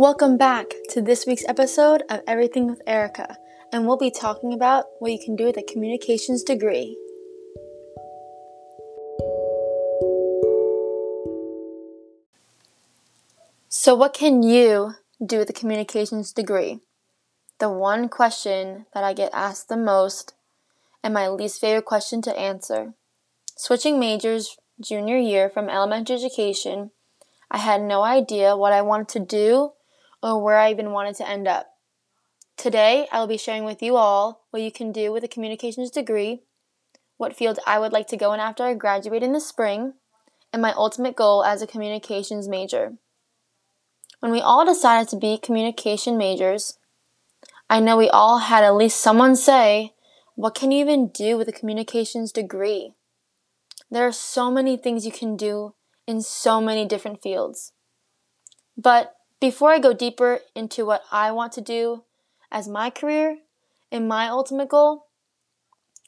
Welcome back to this week's episode of Everything with Erica, and we'll be talking about what you can do with a communications degree. So, what can you do with a communications degree? The one question that I get asked the most, and my least favorite question to answer. Switching majors junior year from elementary education, I had no idea what I wanted to do or where I even wanted to end up. Today, I will be sharing with you all what you can do with a communications degree, what field I would like to go in after I graduate in the spring, and my ultimate goal as a communications major. When we all decided to be communication majors, I know we all had at least someone say, What can you even do with a communications degree? There are so many things you can do in so many different fields. But before I go deeper into what I want to do as my career and my ultimate goal,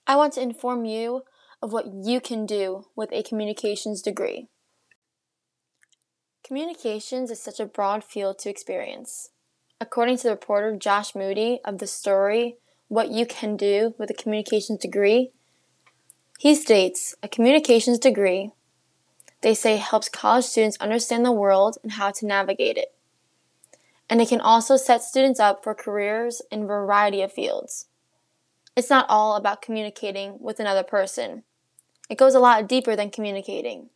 I want to inform you of what you can do with a communications degree. Communications is such a broad field to experience. According to the reporter Josh Moody of the story What You Can Do with a Communications Degree, he states a communications degree, they say, helps college students understand the world and how to navigate it and it can also set students up for careers in a variety of fields. It's not all about communicating with another person. It goes a lot deeper than communicating.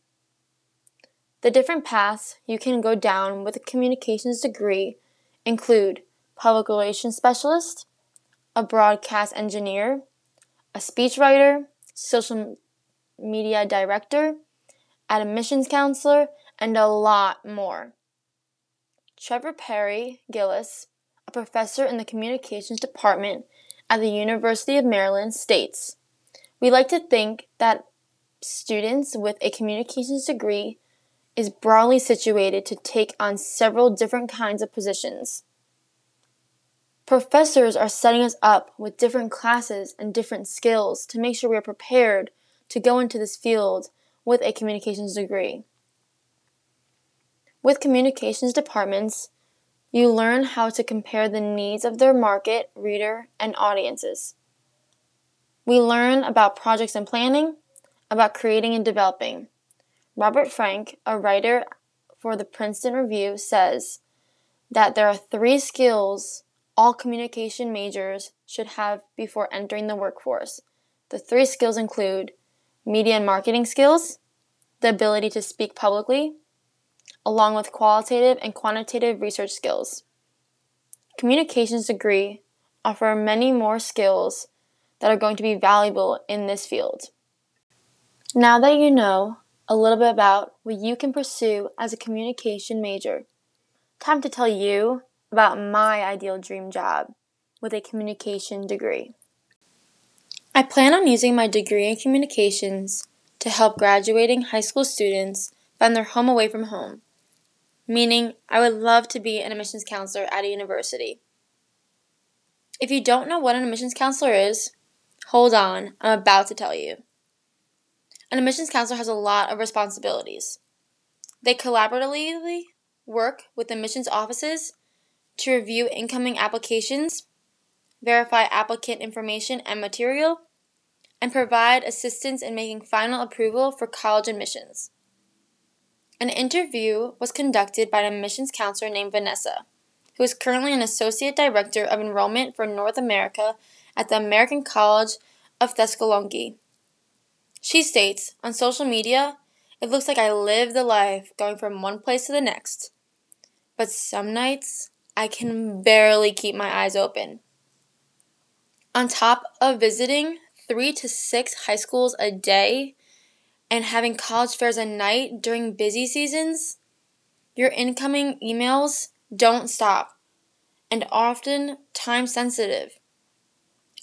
The different paths you can go down with a communications degree include public relations specialist, a broadcast engineer, a speechwriter, social media director, admissions counselor, and a lot more. Trevor Perry Gillis, a professor in the communications department at the University of Maryland, states We like to think that students with a communications degree is broadly situated to take on several different kinds of positions. Professors are setting us up with different classes and different skills to make sure we are prepared to go into this field with a communications degree. With communications departments, you learn how to compare the needs of their market, reader, and audiences. We learn about projects and planning, about creating and developing. Robert Frank, a writer for the Princeton Review, says that there are three skills all communication majors should have before entering the workforce. The three skills include media and marketing skills, the ability to speak publicly, along with qualitative and quantitative research skills. Communications degree offer many more skills that are going to be valuable in this field. Now that you know a little bit about what you can pursue as a communication major, time to tell you about my ideal dream job with a communication degree. I plan on using my degree in communications to help graduating high school students find their home away from home meaning I would love to be an admissions counselor at a university. If you don't know what an admissions counselor is, hold on, I'm about to tell you. An admissions counselor has a lot of responsibilities. They collaboratively work with admissions offices to review incoming applications, verify applicant information and material, and provide assistance in making final approval for college admissions. An interview was conducted by an admissions counselor named Vanessa, who is currently an associate director of enrollment for North America at the American College of Thessaloniki. She states, on social media, it looks like I live the life going from one place to the next. But some nights, I can barely keep my eyes open. On top of visiting three to six high schools a day and having college fairs at night during busy seasons, your incoming emails don't stop and often time sensitive.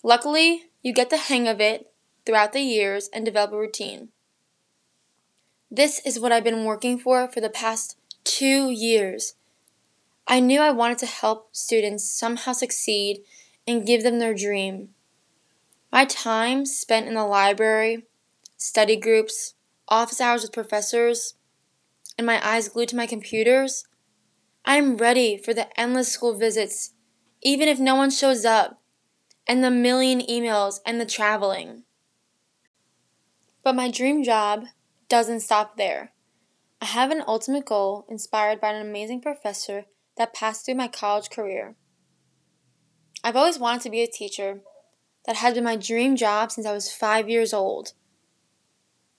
Luckily, you get the hang of it throughout the years and develop a routine. This is what I've been working for for the past two years. I knew I wanted to help students somehow succeed and give them their dream. My time spent in the library, study groups, office hours with professors, and my eyes glued to my computers I am ready for the endless school visits, even if no one shows up, and the million emails and the traveling. But my dream job doesn't stop there. I have an ultimate goal inspired by an amazing professor that passed through my college career. I've always wanted to be a teacher. That has been my dream job since I was five years old.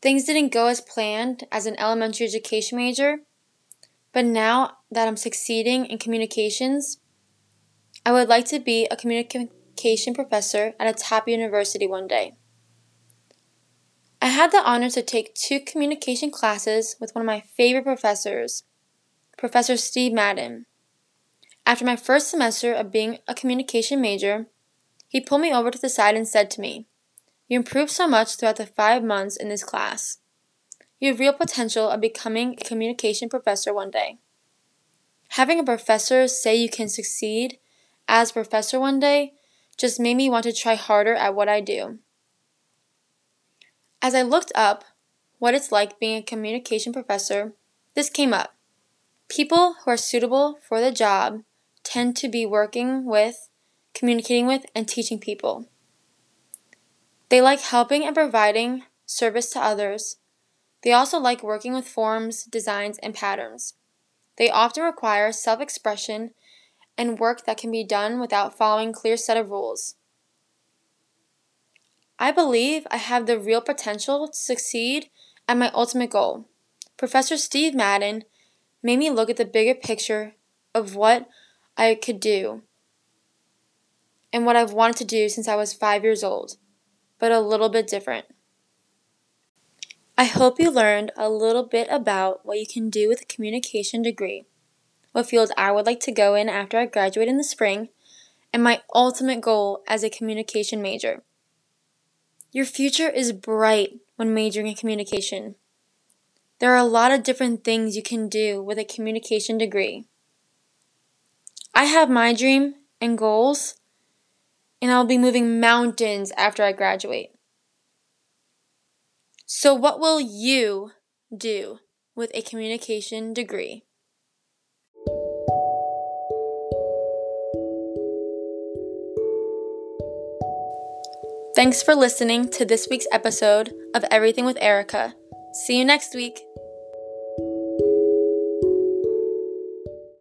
Things didn't go as planned as an elementary education major, but now that I'm succeeding in communications, I would like to be a communication professor at a top university one day. I had the honor to take two communication classes with one of my favorite professors, Professor Steve Madden. After my first semester of being a communication major, he pulled me over to the side and said to me, You improved so much throughout the five months in this class. You have real potential of becoming a communication professor one day. Having a professor say you can succeed as a professor one day just made me want to try harder at what I do. As I looked up what it's like being a communication professor, this came up. People who are suitable for the job tend to be working with, communicating with, and teaching people. They like helping and providing service to others. They also like working with forms, designs, and patterns. They often require self expression and work that can be done without following clear set of rules. I believe I have the real potential to succeed at my ultimate goal. Professor Steve Madden made me look at the bigger picture of what I could do and what I've wanted to do since I was five years old, but a little bit different. I hope you learned a little bit about what you can do with a communication degree, what field I would like to go in after I graduate in the spring, and my ultimate goal as a communication major. Your future is bright when majoring in communication. There are a lot of different things you can do with a communication degree. I have my dream and goals, and I'll be moving mountains after I graduate. So, what will you do with a communication degree? Thanks for listening to this week's episode of Everything with Erica. See you next week.